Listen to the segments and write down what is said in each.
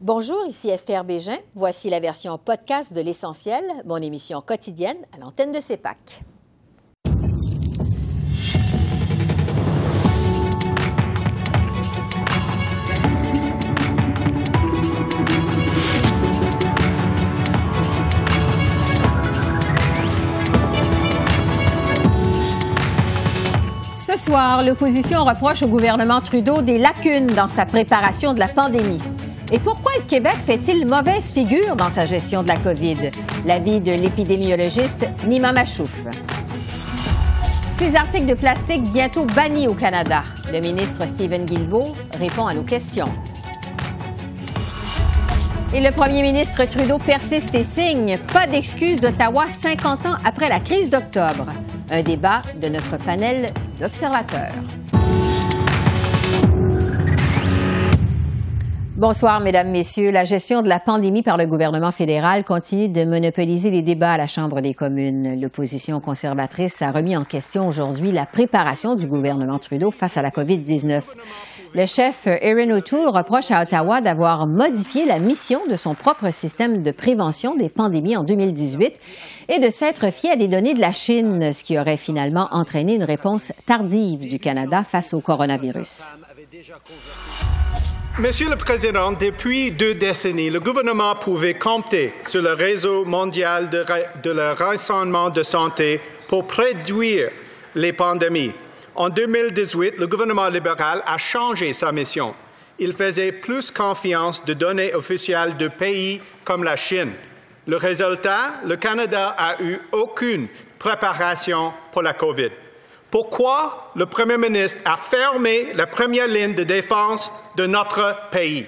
Bonjour, ici Esther Bégin. Voici la version podcast de L'Essentiel, mon émission quotidienne à l'antenne de CEPAC. Ce soir, l'opposition reproche au gouvernement Trudeau des lacunes dans sa préparation de la pandémie. Et pourquoi le Québec fait-il mauvaise figure dans sa gestion de la COVID? L'avis de l'épidémiologiste Nima Machouf. Six articles de plastique bientôt bannis au Canada. Le ministre Stephen Guilbeault répond à nos questions. Et le premier ministre Trudeau persiste et signe pas d'excuses d'Ottawa 50 ans après la crise d'octobre. Un débat de notre panel d'observateurs. Bonsoir, Mesdames, Messieurs. La gestion de la pandémie par le gouvernement fédéral continue de monopoliser les débats à la Chambre des communes. L'opposition conservatrice a remis en question aujourd'hui la préparation du gouvernement Trudeau face à la COVID-19. Le chef Erin O'Toole reproche à Ottawa d'avoir modifié la mission de son propre système de prévention des pandémies en 2018 et de s'être fié à des données de la Chine, ce qui aurait finalement entraîné une réponse tardive du Canada face au coronavirus. Monsieur le Président, depuis deux décennies, le gouvernement pouvait compter sur le réseau mondial de, de renseignement de santé pour prédire les pandémies. En 2018, le gouvernement libéral a changé sa mission. Il faisait plus confiance de données officielles de pays comme la Chine. Le résultat, le Canada a eu aucune préparation pour la COVID. Pourquoi le Premier ministre a fermé la première ligne de défense de notre pays?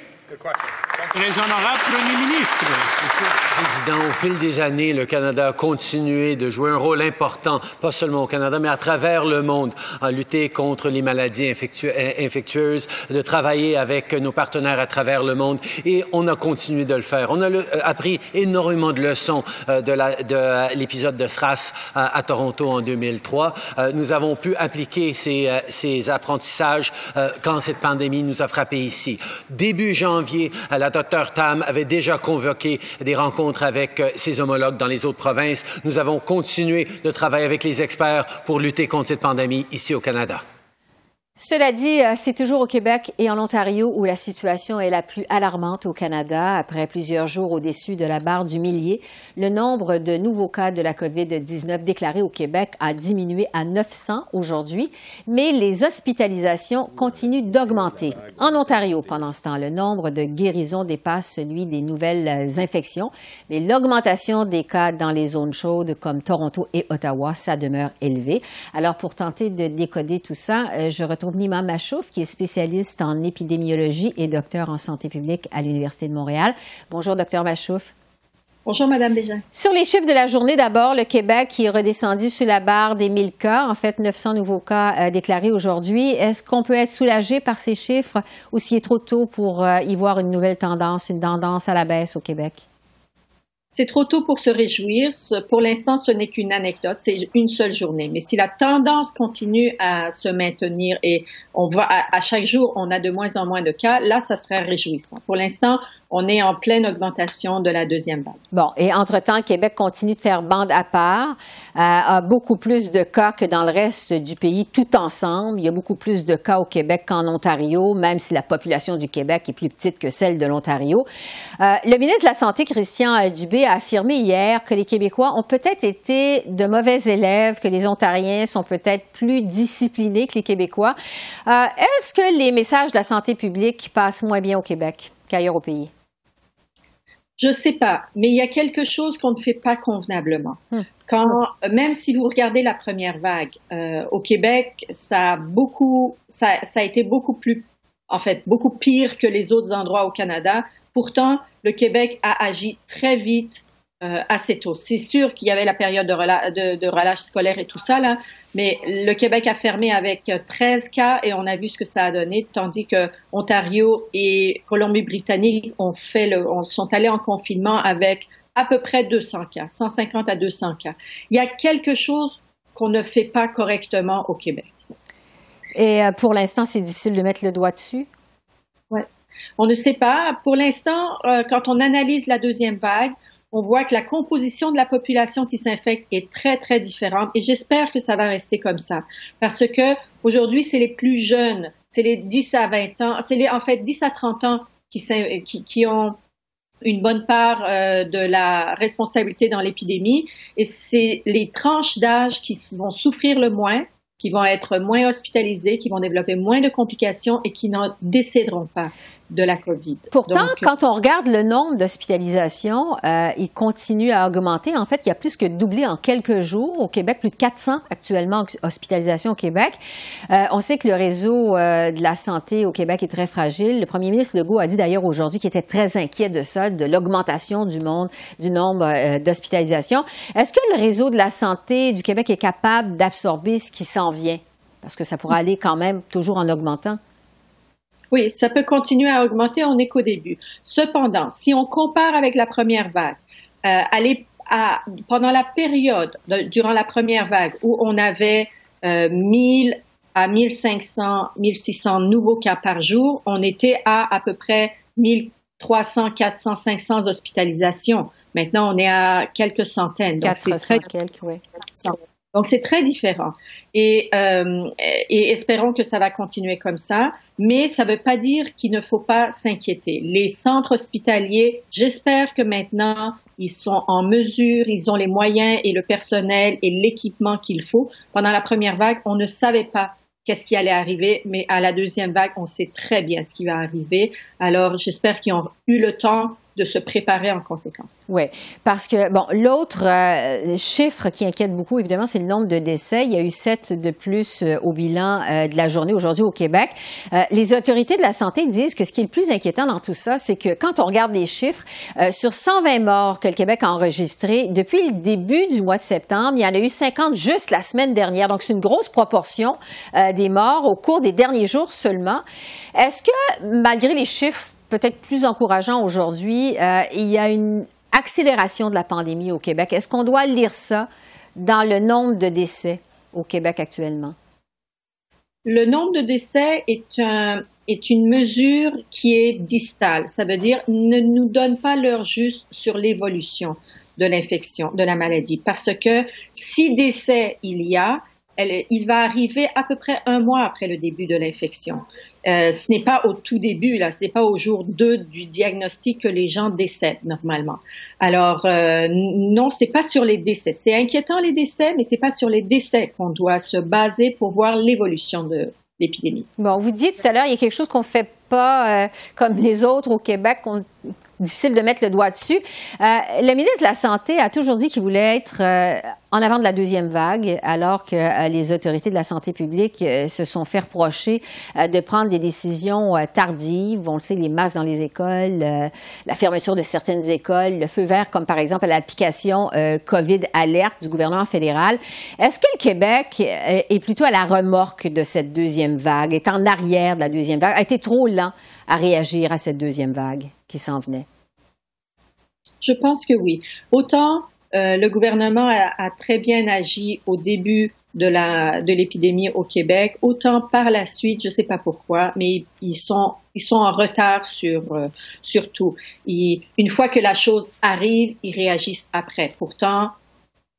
Président, au fil des années, le Canada a continué de jouer un rôle important, pas seulement au Canada, mais à travers le monde, à lutter contre les maladies infectieuses, de travailler avec nos partenaires à travers le monde, et on a continué de le faire. On a euh, appris énormément de leçons euh, de l'épisode de, SRAS à, Toronto en 2003. Euh, nous avons pu appliquer ces, ces apprentissages quand cette pandémie nous a frappés ici. Début janvier, la docteur Tam avait déjà convoqué des rencontres avec euh, ses homologues dans les autres provinces. Nous avons continué de travailler avec les experts pour lutter contre cette pandémie ici au Canada. Cela dit, euh, c'est toujours au Québec et en Ontario où la situation est la plus alarmante au Canada. Après plusieurs jours au-dessus de la barre du millier, le nombre de nouveaux cas de la COVID-19 déclarés au Québec a diminué à 900 aujourd'hui, mais les hospitalisations continuent d'augmenter. En Ontario, pendant ce temps, le nombre de guérisons dépasse celui des nouvelles infections, mais l'augmentation des cas dans les zones chaudes comme Toronto et Ottawa, ça demeure élevé. Alors, pour tenter de décoder tout ça, euh, je retrouve Nima Machouf, qui est spécialiste en épidémiologie et docteur en santé publique à l'Université de Montréal. Bonjour, docteur Machouf. Bonjour, Madame Bégin. Sur les chiffres de la journée, d'abord, le Québec qui est redescendu sous la barre des 1000 cas, en fait 900 nouveaux cas euh, déclarés aujourd'hui. Est-ce qu'on peut être soulagé par ces chiffres ou s'il est trop tôt pour euh, y voir une nouvelle tendance, une tendance à la baisse au Québec? C'est trop tôt pour se réjouir. Pour l'instant, ce n'est qu'une anecdote. C'est une seule journée. Mais si la tendance continue à se maintenir et on voit à, chaque jour, on a de moins en moins de cas, là, ça serait réjouissant. Pour l'instant, on est en pleine augmentation de la deuxième vague. Bon, et entre-temps, Québec continue de faire bande à part, euh, a beaucoup plus de cas que dans le reste du pays tout ensemble. Il y a beaucoup plus de cas au Québec qu'en Ontario, même si la population du Québec est plus petite que celle de l'Ontario. Euh, le ministre de la Santé, Christian Dubé, a affirmé hier que les Québécois ont peut-être été de mauvais élèves, que les Ontariens sont peut-être plus disciplinés que les Québécois. Euh, est-ce que les messages de la santé publique passent moins bien au Québec qu'ailleurs au pays? Je sais pas, mais il y a quelque chose qu'on ne fait pas convenablement. Hmm. Quand, même si vous regardez la première vague euh, au Québec, ça a beaucoup, ça, ça a été beaucoup plus, en fait, beaucoup pire que les autres endroits au Canada. Pourtant, le Québec a agi très vite, euh, assez tôt. C'est sûr qu'il y avait la période de, relâche scolaire et tout ça, là, mais le Québec a fermé avec 13 cas et on a vu ce que ça a donné, tandis que Ontario et Colombie-Britannique ont fait le, sont allés en confinement avec à peu près 200 cas, 150 à 200 cas. Il y a quelque chose qu'on ne fait pas correctement au Québec. Et euh, pour l'instant, c'est difficile de mettre le doigt dessus? Ouais. On ne sait pas. Pour l'instant, euh, quand on analyse la deuxième vague, on voit que la composition de la population qui s'infecte est très, très différente. Et j'espère que ça va rester comme ça. Parce que aujourd'hui, c'est les plus jeunes, c'est les 10 à 20 ans, c'est les, en fait, 10 à 30 ans qui, ont une bonne part euh, de la responsabilité dans l'épidémie. Et c'est les tranches d'âge qui vont souffrir le moins, qui vont être moins hospitalisés, qui vont développer moins de complications et qui n'en décéderont pas de la COVID. Pourtant, quand on regarde le nombre d'hospitalisations, euh, il continue à augmenter. En fait, il y a plus que doublé en quelques jours au Québec, plus de 400 actuellement hospitalisations au Québec. Euh, on sait que le réseau euh, de la santé au Québec est très fragile. Le premier ministre Legault a dit d'ailleurs aujourd'hui qu'il était très inquiet de ça, de l'augmentation du, monde, du nombre d'hospitalisations. Est-ce que le réseau de la santé du Québec est capable d'absorber ce qui s'en vient? Parce que ça pourra aller quand même toujours en augmentant. Oui, ça peut continuer à augmenter, on n'est qu'au début. Cependant, si on compare avec la première vague, euh, à, pendant la période, durant la première vague, où on avait euh, 1000 à 1500, 1600 nouveaux cas par jour, on était à à peu près 1300, 400, 500 hospitalisations. Maintenant, on est à quelques centaines. Donc, c'est très, quelques, oui. Donc c'est très différent et, euh, et, espérons que ça va continuer comme ça. Mais ça ne veut pas dire qu'il ne faut pas s'inquiéter. Les centres hospitaliers, j'espère que maintenant ils sont en mesure, ils ont les moyens et le personnel et l'équipement qu'il faut. Pendant la première vague, on ne savait pas qu'est-ce qui allait arriver, mais à la deuxième vague, on sait très bien ce qui va arriver. Alors j'espère qu'ils ont eu le temps de se préparer en conséquence. Oui, parce que, bon, l'autre euh, chiffre qui inquiète beaucoup, évidemment, c'est le nombre de décès. Il y a eu sept de plus euh, au bilan euh, de la journée aujourd'hui au Québec. les autorités de la santé disent que ce qui est le plus inquiétant dans tout ça, c'est que quand on regarde les chiffres, sur 120 morts que le Québec a enregistrés, depuis le début du mois de septembre, il y en a eu 50 juste la semaine dernière. Donc, c'est une grosse proportion des morts au cours des derniers jours seulement. Est-ce que, malgré les chiffres peut-être plus encourageant aujourd'hui. Euh, il y a une accélération de la pandémie au Québec. Est-ce qu'on doit lire ça dans le nombre de décès au Québec actuellement? Le nombre de décès est, un, est une mesure qui est distale. Ça veut dire ne nous donne pas l'heure juste sur l'évolution de l'infection, de la maladie. Parce que si décès il y a, il va arriver à peu près un mois après le début de l'infection. Euh, ce n'est pas au tout début, là, ce n'est pas au jour 2 du diagnostic que les gens décèdent normalement. Alors euh, non, c'est pas sur les décès. C'est inquiétant les décès, mais c'est pas sur les décès qu'on doit se baser pour voir l'évolution de l'épidémie. Bon, vous disiez tout à l'heure, il y a quelque chose qu'on fait pas euh, comme les autres au Québec, difficile de mettre le doigt dessus. Euh, le ministre de la Santé a toujours dit qu'il voulait être euh, en avant de la deuxième vague, alors que euh, les autorités de la santé publique euh, se sont fait reprocher euh, de prendre des décisions tardives. On le sait, les masques dans les écoles, la fermeture de certaines écoles, le feu vert, comme par exemple l'application COVID Alerte du gouvernement fédéral. Est-ce que le Québec est plutôt à la remorque de cette deuxième vague, est en arrière de la deuxième vague, a été trop lent à réagir à cette deuxième vague? Qui s'en venait? Je pense que oui. Autant euh, le gouvernement a, très bien agi au début de l'épidémie au Québec, autant par la suite, je ne sais pas pourquoi, mais ils sont en retard sur euh, sur tout. une fois que la chose arrive, ils réagissent après. Pourtant,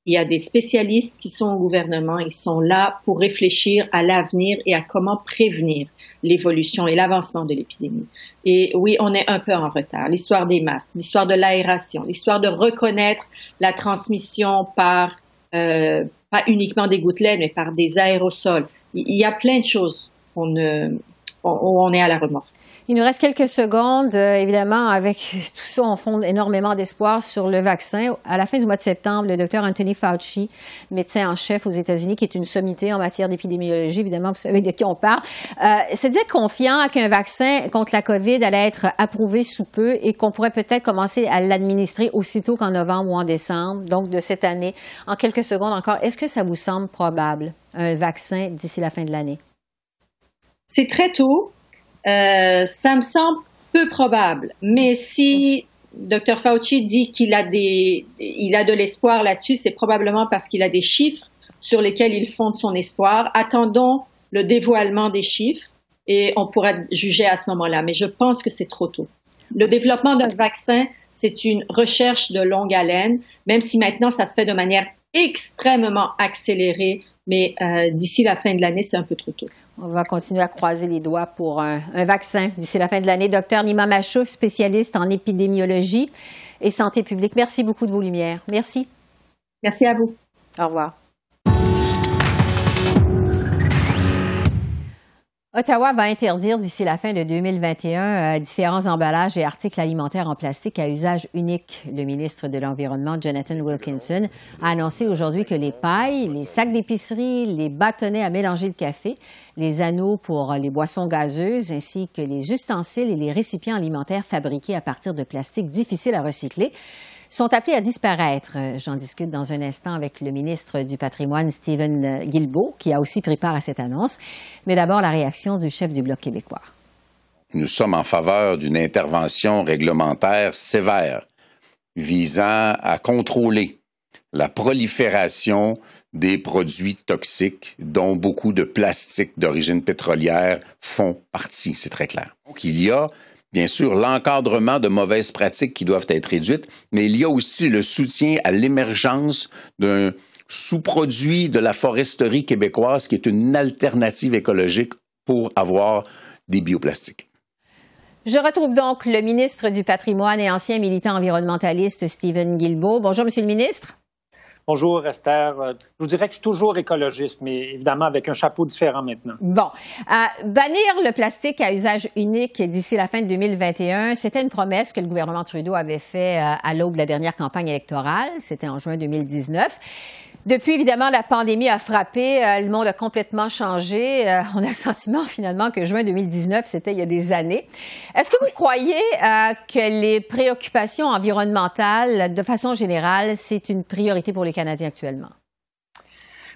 il y a des spécialistes qui sont au gouvernement, ils sont là pour réfléchir à l'avenir et à comment prévenir l'évolution et l'avancement de l'épidémie. Et oui, on est un peu en retard. L'histoire des masques, l'histoire de l'aération, l'histoire de reconnaître la transmission par euh, pas uniquement des gouttelettes, mais par des aérosols. Il y a plein de choses où on, on est à la remorque. Il nous reste quelques secondes. Euh, évidemment, avec tout ça, on fonde énormément d'espoir sur le vaccin. À la fin du mois de septembre, le docteur Anthony Fauci, médecin en chef aux États-Unis, qui est une sommité en matière d'épidémiologie, évidemment, vous savez de qui on parle, euh, se confiant qu'un vaccin contre la COVID allait être approuvé sous peu et qu'on pourrait peut-être commencer à l'administrer aussitôt qu'en novembre ou en décembre, donc de cette année. En quelques secondes encore, est-ce que ça vous semble probable, un vaccin d'ici la fin de l'année? C'est très tôt. Euh, ça me semble peu probable. Mais si Dr Fauci dit qu'il a des, il a de l'espoir là-dessus, c'est probablement parce qu'il a des chiffres sur lesquels il fonde son espoir. Attendons le dévoilement des chiffres et on pourra juger à ce moment-là. Mais je pense que c'est trop tôt. Le développement d'un vaccin, c'est une recherche de longue haleine, même si maintenant ça se fait de manière extrêmement accélérée, mais euh, d'ici la fin de l'année, c'est un peu trop tôt. On va continuer à croiser les doigts pour un, vaccin d'ici la fin de l'année. Docteur Nima Machouf, spécialiste en épidémiologie et santé publique. Merci beaucoup de vos lumières. Merci. Merci à vous. Au revoir. Ottawa va interdire d'ici la fin de 2021 euh, différents emballages et articles alimentaires en plastique à usage unique. Le ministre de l'Environnement, Jonathan Wilkinson, a annoncé aujourd'hui que les pailles, les sacs d'épicerie, les bâtonnets à mélanger le café, les anneaux pour les boissons gazeuses ainsi que les ustensiles et les récipients alimentaires fabriqués à partir de plastique difficile à recycler sont appelés à disparaître. J'en discute dans un instant avec le ministre du Patrimoine, Stephen Guilbeault, qui a aussi pris part à cette annonce. Mais d'abord, la réaction du chef du Bloc québécois. Nous sommes en faveur d'une intervention réglementaire sévère visant à contrôler la prolifération des produits toxiques dont beaucoup de plastiques d'origine pétrolière font partie. C'est très clair. Donc, il y a bien sûr l'encadrement de mauvaises pratiques qui doivent être réduites, mais il y a aussi le soutien à l'émergence d'un sous-produit de la foresterie québécoise qui est une alternative écologique pour avoir des bioplastiques. Je retrouve donc le ministre du Patrimoine et ancien militant environnementaliste Stephen Guilbeault. Bonjour, Monsieur le ministre. Bonjour Esther. Euh, je vous dirais que je suis toujours écologiste, mais évidemment avec un chapeau différent maintenant. Bon. Bannir le plastique à usage unique d'ici la fin de 2021, c'était une promesse que le gouvernement Trudeau avait faite euh, à l'aube de la dernière campagne électorale. C'était en juin 2019. Depuis, évidemment, la pandémie a frappé, euh, le monde a complètement changé. Euh, on a le sentiment, finalement, que juin 2019, c'était il y a des années. Est-ce que vous croyez euh, que les préoccupations environnementales, de façon générale, c'est une priorité pour les Canadiens actuellement?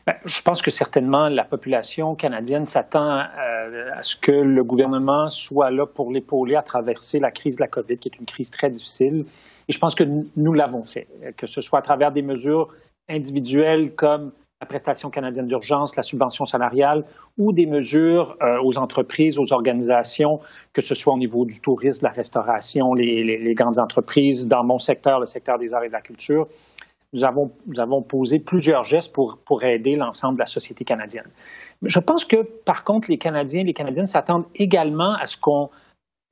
Ben, je pense que certainement la population canadienne s'attend à ce que le gouvernement soit là pour l'épauler à traverser la crise de la COVID, qui est une crise très difficile. Et je pense que nous l'avons fait, que ce soit à travers des mesures individuelles comme la prestation canadienne d'urgence, la subvention salariale ou des mesures euh, aux entreprises, aux organisations, que ce soit au niveau du tourisme, de la restauration, les, grandes entreprises, dans mon secteur, le secteur des arts et de la culture. Nous avons, nous avons posé plusieurs gestes pour, pour aider l'ensemble de la société canadienne. Je pense que, par contre, les Canadiens, les Canadiennes s'attendent également à ce qu'on,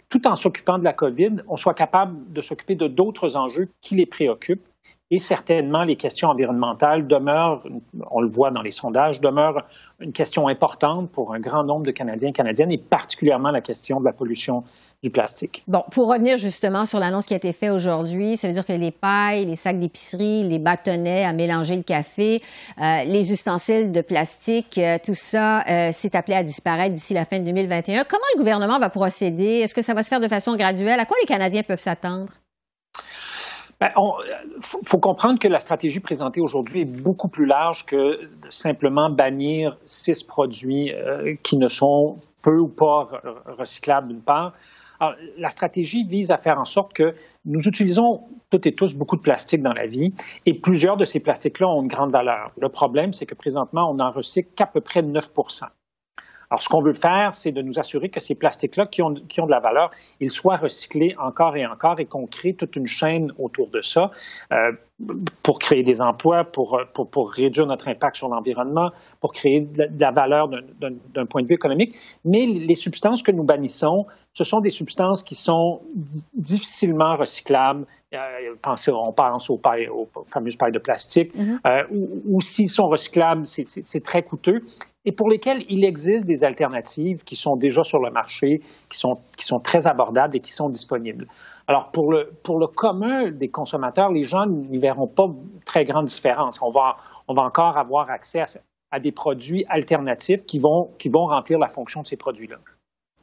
tout en s'occupant de la COVID, on soit capable de s'occuper de d'autres enjeux qui les préoccupent et certainement, les questions environnementales demeurent, on le voit dans les sondages, demeurent une question importante pour un grand nombre de Canadiens et Canadiennes, et particulièrement la question de la pollution du plastique. Bon, pour revenir justement sur l'annonce qui a été faite aujourd'hui, ça veut dire que les pailles, les sacs d'épicerie, les bâtonnets à mélanger le café, euh, les ustensiles de plastique, euh, tout ça euh, s'est appelé à disparaître d'ici la fin de 2021. Comment le gouvernement va procéder? Est-ce que ça va se faire de façon graduelle? À quoi les Canadiens peuvent s'attendre? Il ben, faut comprendre que la stratégie présentée aujourd'hui est beaucoup plus large que simplement bannir six produits euh, qui ne sont peu ou pas recyclables d'une part. La stratégie vise à faire en sorte que nous utilisons toutes et tous beaucoup de plastique dans la vie et plusieurs de ces plastiques-là ont une grande valeur. Le problème, c'est que présentement, on en recycle qu'à peu près 9 alors, ce qu'on veut faire, c'est de nous assurer que ces plastiques-là qui ont, qui ont de la valeur, ils soient recyclés encore et encore et qu'on crée toute une chaîne autour de ça euh, pour créer des emplois, pour, pour, pour, réduire notre impact sur l'environnement, pour créer de la valeur d'un point de vue économique. Mais les substances que nous bannissons, ce sont des substances qui sont difficilement recyclables. Euh, pensez, on pense aux, pailles, aux fameuses pailles de plastique, euh, ou, ou s'ils sont recyclables, c'est très coûteux et pour lesquels il existe des alternatives qui sont déjà sur le marché, qui sont, qui sont très abordables et qui sont disponibles. Alors, pour le, pour le commun des consommateurs, les gens n'y verront pas très grande différence. On va, on va encore avoir accès à, des produits alternatifs qui vont, qui vont remplir la fonction de ces produits-là.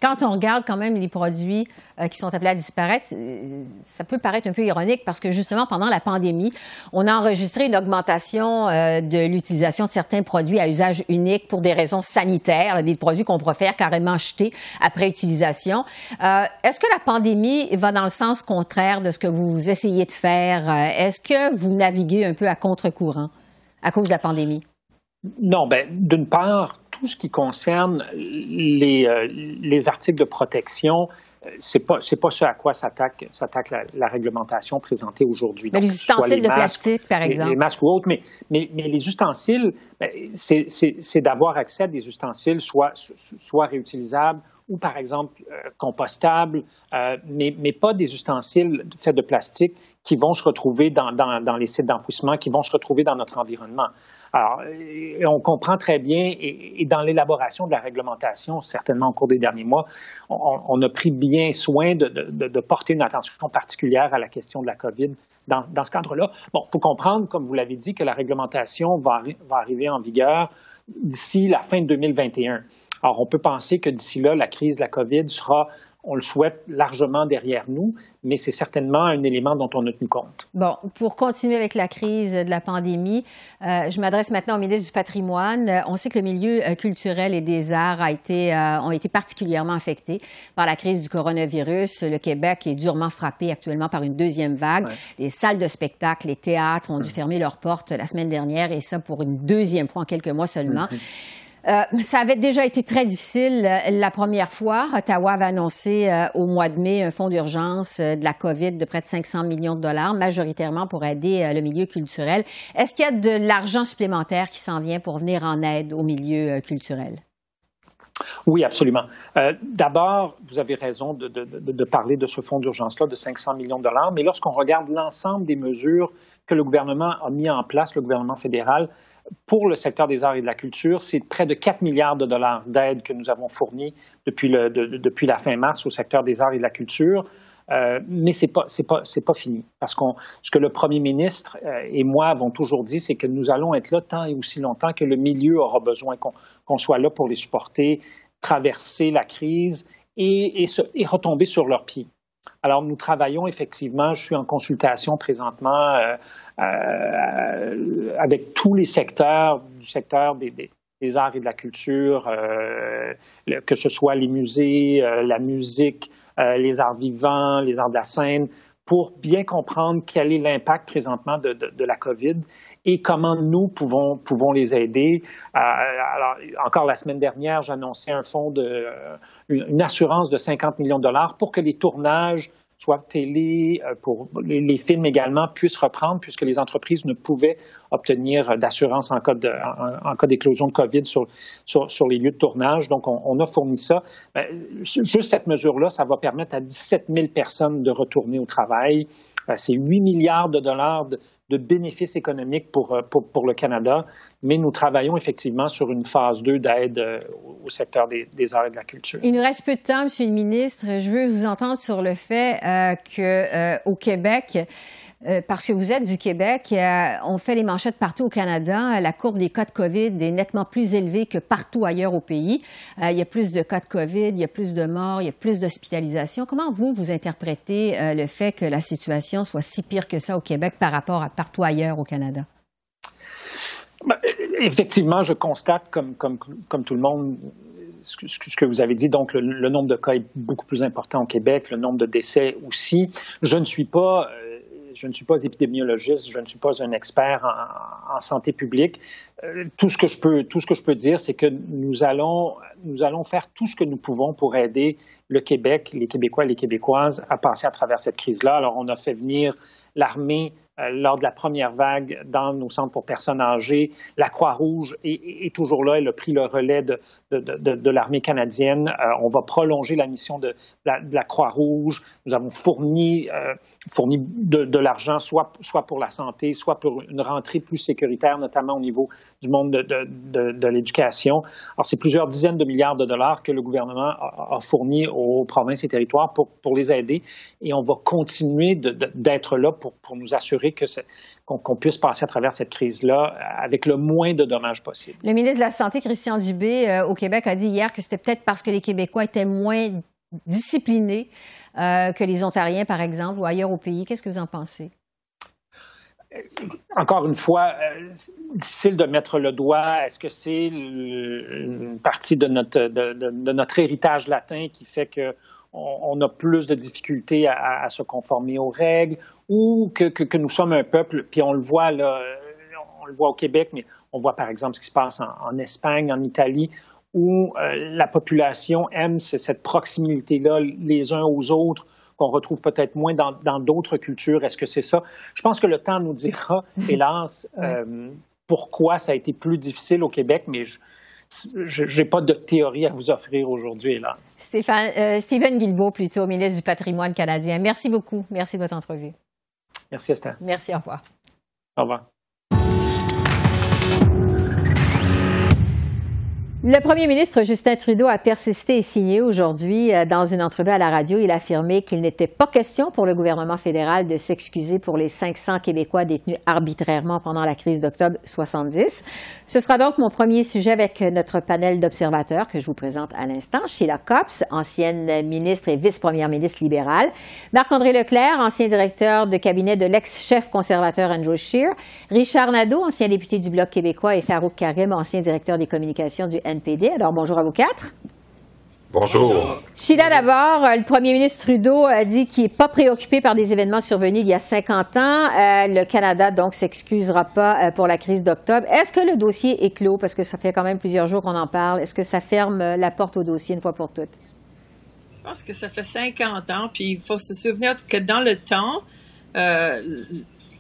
Quand on regarde quand même les produits euh, qui sont appelés à disparaître, euh, ça peut paraître un peu ironique parce que justement pendant la pandémie, on a enregistré une augmentation euh, de l'utilisation de certains produits à usage unique pour des raisons sanitaires, des produits qu'on préfère carrément jeter après utilisation. Est-ce que la pandémie va dans le sens contraire de ce que vous essayez de faire? Est-ce que vous naviguez un peu à contre-courant à cause de la pandémie? Non, ben d'une part, tout ce qui concerne les, les articles de protection, c'est pas c'est pas ce à quoi s'attaque s'attaque la, réglementation présentée aujourd'hui. Mais les ustensiles de plastique, par exemple. Les, masques ou autres, mais, mais, mais les ustensiles, ben, c'est d'avoir accès à des ustensiles soit soit réutilisables ou par exemple euh, compostables, euh, mais, mais, pas des ustensiles faits de plastique qui vont se retrouver dans, dans, les sites d'enfouissement, qui vont se retrouver dans notre environnement. Alors, on comprend très bien, et, dans l'élaboration de la réglementation, certainement au cours des derniers mois, on, a pris bien soin de, de, porter une attention particulière à la question de la COVID dans, dans ce cadre-là. Bon, faut comprendre, comme vous l'avez dit, que la réglementation va, va arriver en vigueur d'ici la fin de 2021. Alors, on peut penser que d'ici là, la crise de la COVID sera on le souhaite largement derrière nous, mais c'est certainement un élément dont on a tenu compte. Bon, pour continuer avec la crise de la pandémie, euh, je m'adresse maintenant au ministre du Patrimoine. On sait que le milieu euh, culturel et des arts a été, euh, ont été particulièrement affectés par la crise du coronavirus. Le Québec est durement frappé actuellement par une deuxième vague. Les salles de spectacle, les théâtres ont dû fermer leurs portes la semaine dernière et ça pour une deuxième fois en quelques mois seulement. Euh, ça avait déjà été très difficile euh, la première fois. Ottawa avait annoncé euh, au mois de mai un fonds d'urgence de la COVID de près de 500 millions de dollars, majoritairement pour aider le milieu culturel. Est-ce qu'il y a de l'argent supplémentaire qui s'en vient pour venir en aide au milieu culturel? Oui, absolument. D'abord, vous avez raison de, parler de ce fonds d'urgence-là de 500 millions de dollars, mais lorsqu'on regarde l'ensemble des mesures que le gouvernement a mis en place, le gouvernement fédéral, pour le secteur des arts et de la culture, c'est près de 4 milliards de dollars d'aide que nous avons fournis depuis, la fin mars au secteur des arts et de la culture. Euh, mais ce n'est pas, pas, fini. Parce que ce que le premier ministre euh, et moi avons toujours dit, c'est que nous allons être là tant et aussi longtemps que le milieu aura besoin qu'on soit là pour les supporter, traverser la crise et, et retomber sur leurs pieds. Alors, nous travaillons effectivement, je suis en consultation présentement euh, euh, avec tous les secteurs du secteur des, arts et de la culture, euh, que ce soit les musées, la musique, les arts vivants, les arts de la scène, pour bien comprendre quel est l'impact présentement de, la COVID et comment nous pouvons, pouvons les aider. alors, encore la semaine dernière, j'annonçais un fonds de, une assurance de 50 millions de dollars pour que les tournages soit télé, euh, pour les, films également, puissent reprendre puisque les entreprises ne pouvaient obtenir d'assurance en cas d'éclosion de COVID sur, les lieux de tournage. Donc, on, a fourni ça. Ben, juste cette mesure-là, ça va permettre à 17 000 personnes de retourner au travail. Euh, c'est 8 milliards de dollars de, bénéfices économiques pour, euh, pour, pour, le Canada, mais nous travaillons effectivement sur une phase 2 d'aide euh, au secteur des, des, arts et de la culture. Il nous reste peu de temps, Monsieur le ministre. Je veux vous entendre sur le fait euh, qu'au Québec, euh, parce que vous êtes du Québec, euh, on fait les manchettes partout au Canada. La courbe des cas de COVID est nettement plus élevée que partout ailleurs au pays. Euh, il y a plus de cas de COVID, il y a plus de morts, il y a plus d'hospitalisations. Comment vous, vous interprétez le fait que la situation soit si pire que ça au Québec par rapport à partout ailleurs au Canada? Ben, effectivement, je constate, comme, tout le monde, ce que, vous avez dit, donc le, nombre de cas est beaucoup plus important au Québec, le nombre de décès aussi. Je ne suis pas je ne suis pas épidémiologiste, je ne suis pas un expert en, santé publique. Tout ce que je peux, tout ce que je peux dire, c'est que nous allons, nous allons faire tout ce que nous pouvons pour aider le Québec, les Québécois et les Québécoises à passer à travers cette crise-là. Alors, on a fait venir l'armée euh, lors de la première vague dans nos centres pour personnes âgées. La Croix-Rouge est, toujours là. Elle a pris le relais de, de, l'armée canadienne. Euh, on va prolonger la mission de, la, Croix-Rouge. Nous avons fourni, euh, fourni de, l'argent, soit, soit pour la santé, soit pour une rentrée plus sécuritaire, notamment au niveau du monde de, l'éducation. Alors, c'est plusieurs dizaines de milliards de dollars que le gouvernement a, a fournis aux provinces et territoires pour, pour les aider. Et on va continuer d'être là pour, pour nous assurer qu'on puisse passer à travers cette crise-là avec le moins de dommages possible. Le ministre de la Santé, Christian Dubé, euh, au Québec, a dit hier que c'était peut-être parce que les Québécois étaient moins disciplinés euh, que les Ontariens, par exemple, ou ailleurs au pays. Qu'est-ce que vous en pensez? Encore une fois, euh, difficile de mettre le doigt. Est-ce que c'est une partie de notre, de notre héritage latin qui fait que on, a plus de difficultés à, se conformer aux règles ou que, nous sommes un peuple, puis on le voit là, on le voit au Québec, mais on voit par exemple ce qui se passe en, Espagne, en Italie. Où la population aime cette proximité-là les uns aux autres, qu'on retrouve peut-être moins dans d'autres cultures. Est-ce que c'est ça? Je pense que le temps nous dira, hélas, pourquoi ça a été plus difficile au Québec, mais je n'ai pas de théorie à vous offrir aujourd'hui, hélas. Stéphane, euh, Stephen Guilbeault, plutôt, ministre du patrimoine canadien. Merci beaucoup. Merci de votre entrevue. Merci, Esther. Merci, au revoir. Au revoir. Le premier ministre Justin Trudeau a persisté et signé aujourd'hui euh, dans une entrevue à la radio. Il a affirmé qu'il n'était pas question pour le gouvernement fédéral de s'excuser pour les 500 Québécois détenus arbitrairement pendant la crise d'octobre 70. Ce sera donc mon premier sujet avec notre panel d'observateurs que je vous présente à l'instant. Sheila Copps, ancienne ministre et vice-première ministre libérale. Marc-André Leclerc, ancien directeur de cabinet de l'ex-chef conservateur Andrew Scheer. Richard Nadeau, ancien député du Bloc québécois et Farouk Karim, ancien directeur des communications du NPD. Alors, bonjour à vous quatre. Bonjour. Sheila, d'abord, euh, le premier ministre Trudeau a dit qu'il n'est pas préoccupé par des événements survenus il y a 50 ans. Euh, le Canada, donc, s'excusera pas euh, pour la crise d'octobre. Est-ce que le dossier est clos? Parce que ça fait quand même plusieurs jours qu'on en parle. Est-ce que ça ferme la porte au dossier une fois pour toutes? Je pense que ça fait 50 ans, puis il faut se souvenir que dans le temps,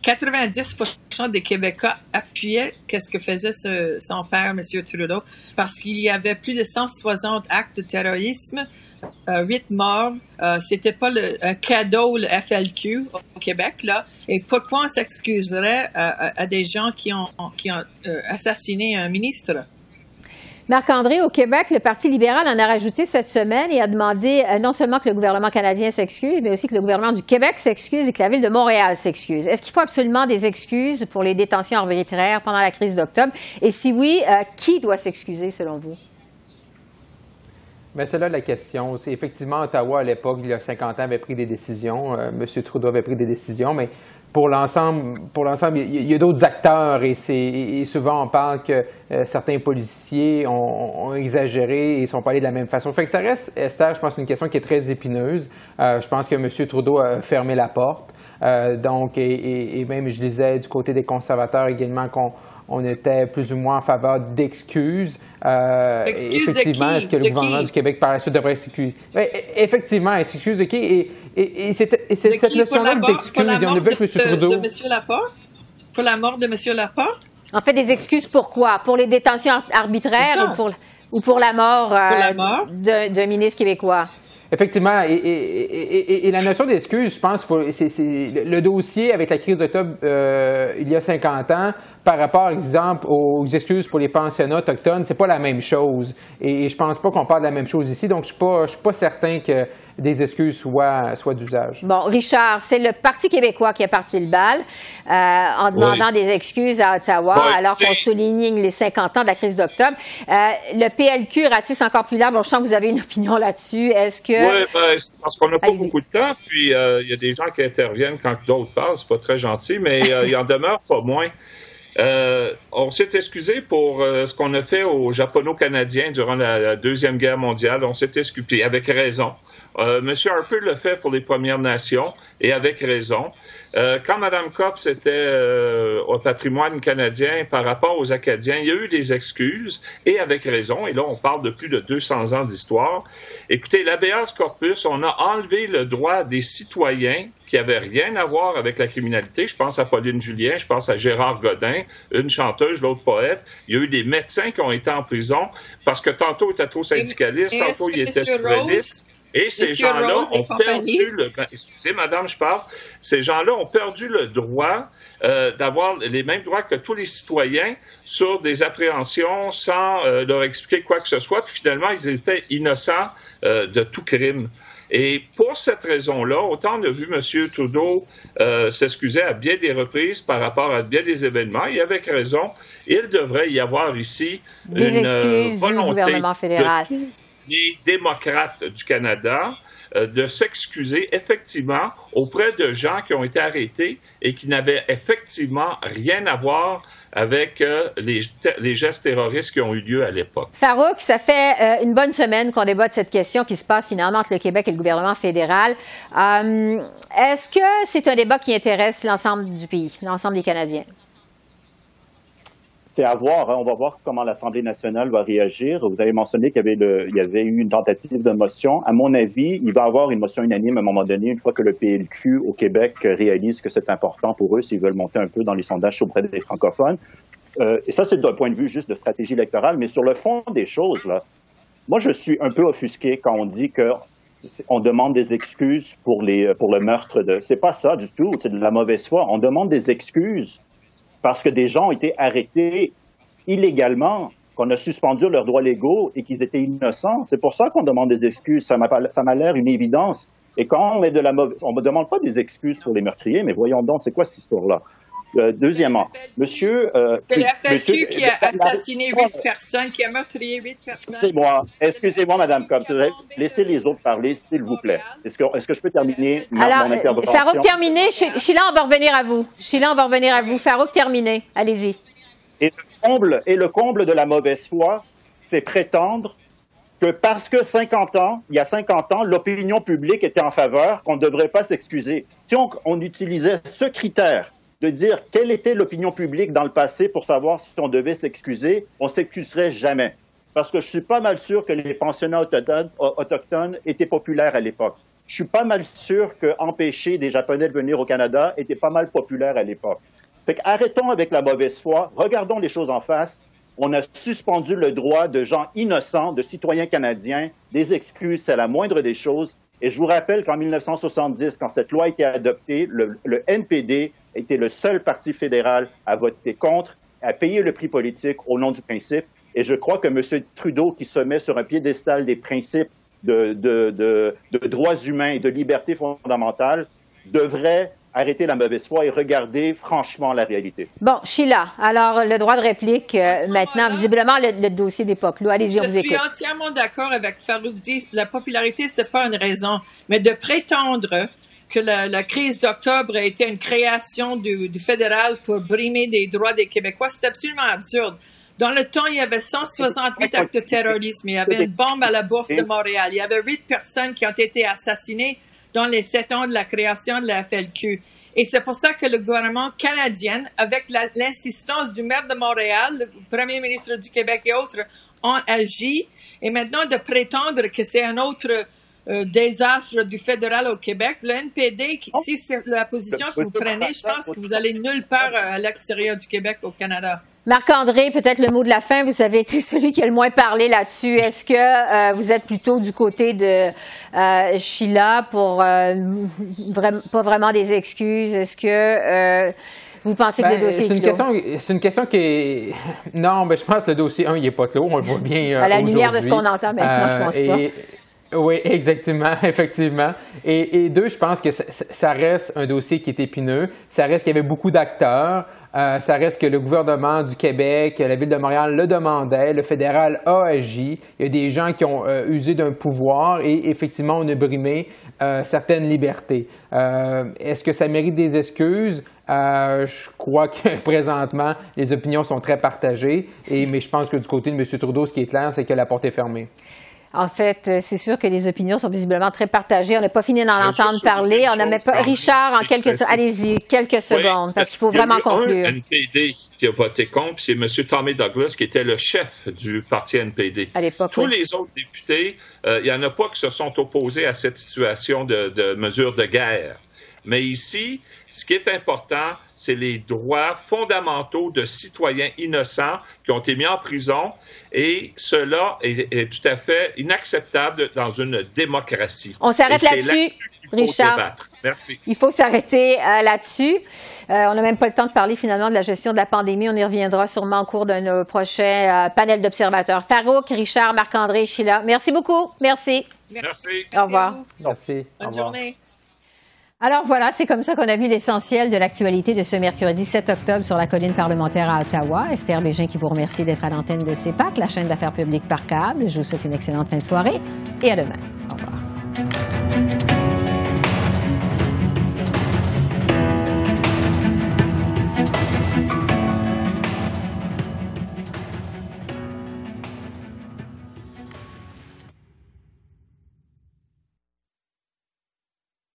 90% des Québécois appuyaient qu'est-ce que faisait son père, M. Trudeau, parce qu'il y avait plus de 160 actes de terrorisme, euh, 8 morts. Euh, c'était pas le, un cadeau, le FLQ au Québec, là. Et pourquoi on s'excuserait à, des gens qui ont, qui ont euh, assassiné un ministre? Marc-André, au Québec, le Parti libéral en a rajouté cette semaine et a demandé euh, non seulement que le gouvernement canadien s'excuse, mais aussi que le gouvernement du Québec s'excuse et que la ville de Montréal s'excuse. Est-ce qu'il faut absolument des excuses pour les détentions arbitraires pendant la crise d'octobre? Et si oui, euh, qui doit s'excuser selon vous? Mais c'est là la question. Effectivement Ottawa à l'époque, il y a 50 ans, avait pris des décisions. Euh, M. Trudeau avait pris des décisions, mais pour l'ensemble, pour l'ensemble, il y a, d'autres acteurs et, c'est, souvent on parle que euh, certains policiers ont, exagéré et sont pas allés de la même façon. Fait que ça reste, Esther, je pense, une question qui est très épineuse. Euh, je pense que M. Trudeau a fermé la porte. Euh, donc, et, et, même, je disais du côté des conservateurs également qu'on on était plus ou moins en faveur d'excuses. Euh, effectivement, est-ce que le gouvernement du Québec par la suite devrait s'excuser? E, effectivement, excuses de qui? Et, et, et c'est cette notion-là d'excuses, il y en M. Trudeau. De M. Laporte? Pour la mort de M. Laporte? En fait, des excuses pourquoi? Pour les détentions arbitraires ou pour, ou pour la mort, euh, d'un ministre québécois? Effectivement, et, et, et, la notion d'excuse, je pense, c'est le dossier avec la crise d'octobre euh, il y a 50 ans, par rapport, exemple, aux excuses pour les pensionnats autochtones, c'est pas la même chose. Et, je pense pas qu'on parle de la même chose ici. Donc, je suis pas, je suis pas certain que des excuses soient, soient d'usage. Bon, Richard, c'est le Parti québécois qui a parti le bal euh, en demandant des excuses à Ottawa, alors qu'on souligne les 50 ans de la crise d'octobre. Euh, le PLQ ratisse encore plus large. Bon, je sens que vous avez une opinion là-dessus. Est-ce que... Oui, ben, parce qu'on n'a pas beaucoup de temps. Puis, euh, il y a des gens qui interviennent quand d'autres parlent. C'est pas très gentil, mais il en demeure pas moins. Euh, on s'est excusé pour euh, ce qu'on a fait aux Japono-Canadiens durant la, Deuxième Guerre mondiale. On s'est excusé avec raison. Euh, Monsieur Harper le fait pour les Premières Nations et avec raison. Euh, quand Mme Cops était euh, au patrimoine canadien par rapport aux Acadiens, il y a eu des excuses et avec raison. Et là, on parle de plus de 200 ans d'histoire. Écoutez, l'habeas corpus, on a enlevé le droit des citoyens qui n'avaient rien à voir avec la criminalité. Je pense à Pauline Julien, je pense à Gérard Godin, une chanteuse, l'autre poète. Il y a eu des médecins qui ont été en prison parce que tantôt il était trop syndicaliste, tantôt il était souverainiste. Et ces gens-là ont perdu le. Excusez, madame, je parle. Ces gens-là ont perdu le droit euh, d'avoir les mêmes droits que tous les citoyens sur des appréhensions sans euh, leur expliquer quoi que ce soit. Puis finalement, ils étaient innocents euh, de tout crime. Et pour cette raison-là, autant on a vu M. Trudeau euh, s'excuser à bien des reprises par rapport à bien des événements, et avec raison, il devrait y avoir ici des une excuses volonté du gouvernement fédéral. de les démocrates du Canada euh, de s'excuser effectivement auprès de gens qui ont été arrêtés et qui n'avaient effectivement rien à voir avec euh, les, gestes terroristes qui ont eu lieu à l'époque. Farouk, ça fait euh, une bonne semaine qu'on débat de cette question qui se passe finalement entre le Québec et le gouvernement fédéral. Est-ce que c'est un débat qui intéresse l'ensemble du pays, l'ensemble des Canadiens? C'est à voir. Hein. On va voir comment l'Assemblée nationale va réagir. Vous avez mentionné qu'il y avait, eu une tentative de motion. À mon avis, il va y avoir une motion unanime à un moment donné, une fois que le PLQ au Québec réalise que c'est important pour eux s'ils veulent monter un peu dans les sondages auprès des francophones. Euh, et ça, c'est d'un point de vue juste de stratégie électorale. Mais sur le fond des choses, là, moi, je suis un peu offusqué quand on dit que on demande des excuses pour les pour le meurtre de. C'est pas ça du tout. C'est de la mauvaise foi. On demande des excuses parce que des gens ont été arrêtés illégalement, qu'on a suspendu leurs droits légaux et qu'ils étaient innocents. C'est pour ça qu'on demande des excuses. Ça m'a l'air une évidence. Et quand on est de la mauvaise, on ne demande pas des excuses pour les meurtriers, mais voyons donc, c'est quoi cette histoire-là? Euh, deuxièmement, monsieur. Euh, c'est la FAQ qui a assassiné huit personnes, qui a meurtrier huit personnes. Excusez-moi, excusez-moi, Madame Cobb. Laissez les autres parler, s'il vous plaît. Est-ce que, est que, je peux terminer Alors, mon intervention? Farouk, terminé. Sheila, on va revenir à vous. Sheila, on va revenir à vous. Farouk, terminé. Allez-y. Et le comble, et le comble de la mauvaise foi, c'est prétendre que parce que 50 ans, il y a 50 ans, l'opinion publique était en faveur, qu'on ne devrait pas s'excuser. Si on, on utilisait ce critère de dire quelle était l'opinion publique dans le passé pour savoir si on devait s'excuser, on s'excuserait jamais. Parce que je suis pas mal sûr que les pensionnats autochtones, étaient populaires à l'époque. Je suis pas mal sûr qu'empêcher des Japonais de venir au Canada était pas mal populaire à l'époque. Fait arrêtons avec la mauvaise foi, regardons les choses en face. On a suspendu le droit de gens innocents, de citoyens canadiens. Des excuses, c'est la moindre des choses. Et je vous rappelle qu'en 1970, quand cette loi a été adoptée, le, NPD était le seul parti fédéral à voter contre, à payer le prix politique au nom du principe. Et je crois que M. Trudeau, qui se met sur un piédestal des principes de, de droits humains et de libertés fondamentales, devrait arrêter la mauvaise foi et regarder franchement la réalité. Bon, Sheila, alors le droit de réplique, euh, maintenant, visiblement, le, dossier d'époque. Allez-y, on vous écoute. Je suis entièrement d'accord avec Faroudi. La popularité, c'est pas une raison, mais de prétendre que la, crise d'octobre a été une création du, du, fédéral pour brimer des droits des Québécois, c'est absolument absurde. Dans le temps, il y avait 168 actes de terrorisme. Il y avait une bombe à la Bourse de Montréal. Il y avait huit personnes qui ont été assassinées dans les sept ans de la création de la FLQ. Et c'est pour ça que le gouvernement canadien, avec l'insistance du maire de Montréal, le premier ministre du Québec et autres, ont agi. Et maintenant, de prétendre que c'est un autre euh, désastre du fédéral au Québec, le NPD, si c'est la position que vous prenez, je pense que vous allez nulle part à l'extérieur du Québec, au Canada. Marc-André, peut-être le mot de la fin. Vous avez été celui qui a le moins parlé là-dessus. Est-ce que euh, vous êtes plutôt du côté de euh, Sheila pour euh, pas vraiment des excuses? Est-ce que vous pensez que le ben, dossier est, une question, C'est une question qui est... Non, mais je pense que le dossier, un, il n'est pas clos. On le voit bien À la lumière de ce qu'on entend maintenant, je pense pas. Oui, exactement, effectivement. Et, deux, je pense que ça, reste un dossier qui est épineux. Ça reste qu'il y avait beaucoup d'acteurs. Euh, ça reste que le gouvernement du Québec, la ville de Montréal le demandait, le fédéral a agi. Il y a des gens qui ont euh, usé d'un pouvoir et effectivement on a brimé euh, certaines libertés. Est-ce que ça mérite des excuses? je crois que présentement, les opinions sont très partagées, et, mais je pense que du côté de M. Trudeau, ce qui est clair, c'est que la porte est fermée. En fait, euh, c'est sûr que les opinions sont visiblement très partagées. On n'a pas fini d'en entendre parler. On n'a pas. Richard, en quelques Allez-y, quelques secondes, parce qu'il faut vraiment conclure. Un NPD qui a voté contre, c'est M. Tommy Douglas, qui était le chef du parti NPD. À l'époque. Tous les autres députés, euh, il n'y en a pas qui se sont opposés à cette situation de, de mesure de guerre. Mais ici, ce qui est important, c'est les droits fondamentaux de citoyens innocents qui ont été mis en prison et cela est, tout à fait inacceptable dans une démocratie. On s'arrête là-dessus, Richard. Merci. Il faut s'arrêter euh, là-dessus. Euh, on n'a même pas le temps de parler finalement de la gestion de la pandémie. On y reviendra sûrement au cours de nos prochains euh, panels d'observateurs. Farouk, Richard, Marc-André, Sheila. Merci beaucoup. Merci. Merci. Au revoir. Merci. Bonne journée. Alors voilà, c'est comme ça qu'on a vu l'essentiel de l'actualité de ce mercredi 7 octobre sur la colline parlementaire à Ottawa. Esther Bégin qui vous remercie d'être à l'antenne de CEPAC, la chaîne d'affaires publiques par câble. Je vous souhaite une excellente fin de soirée et à demain. Au revoir.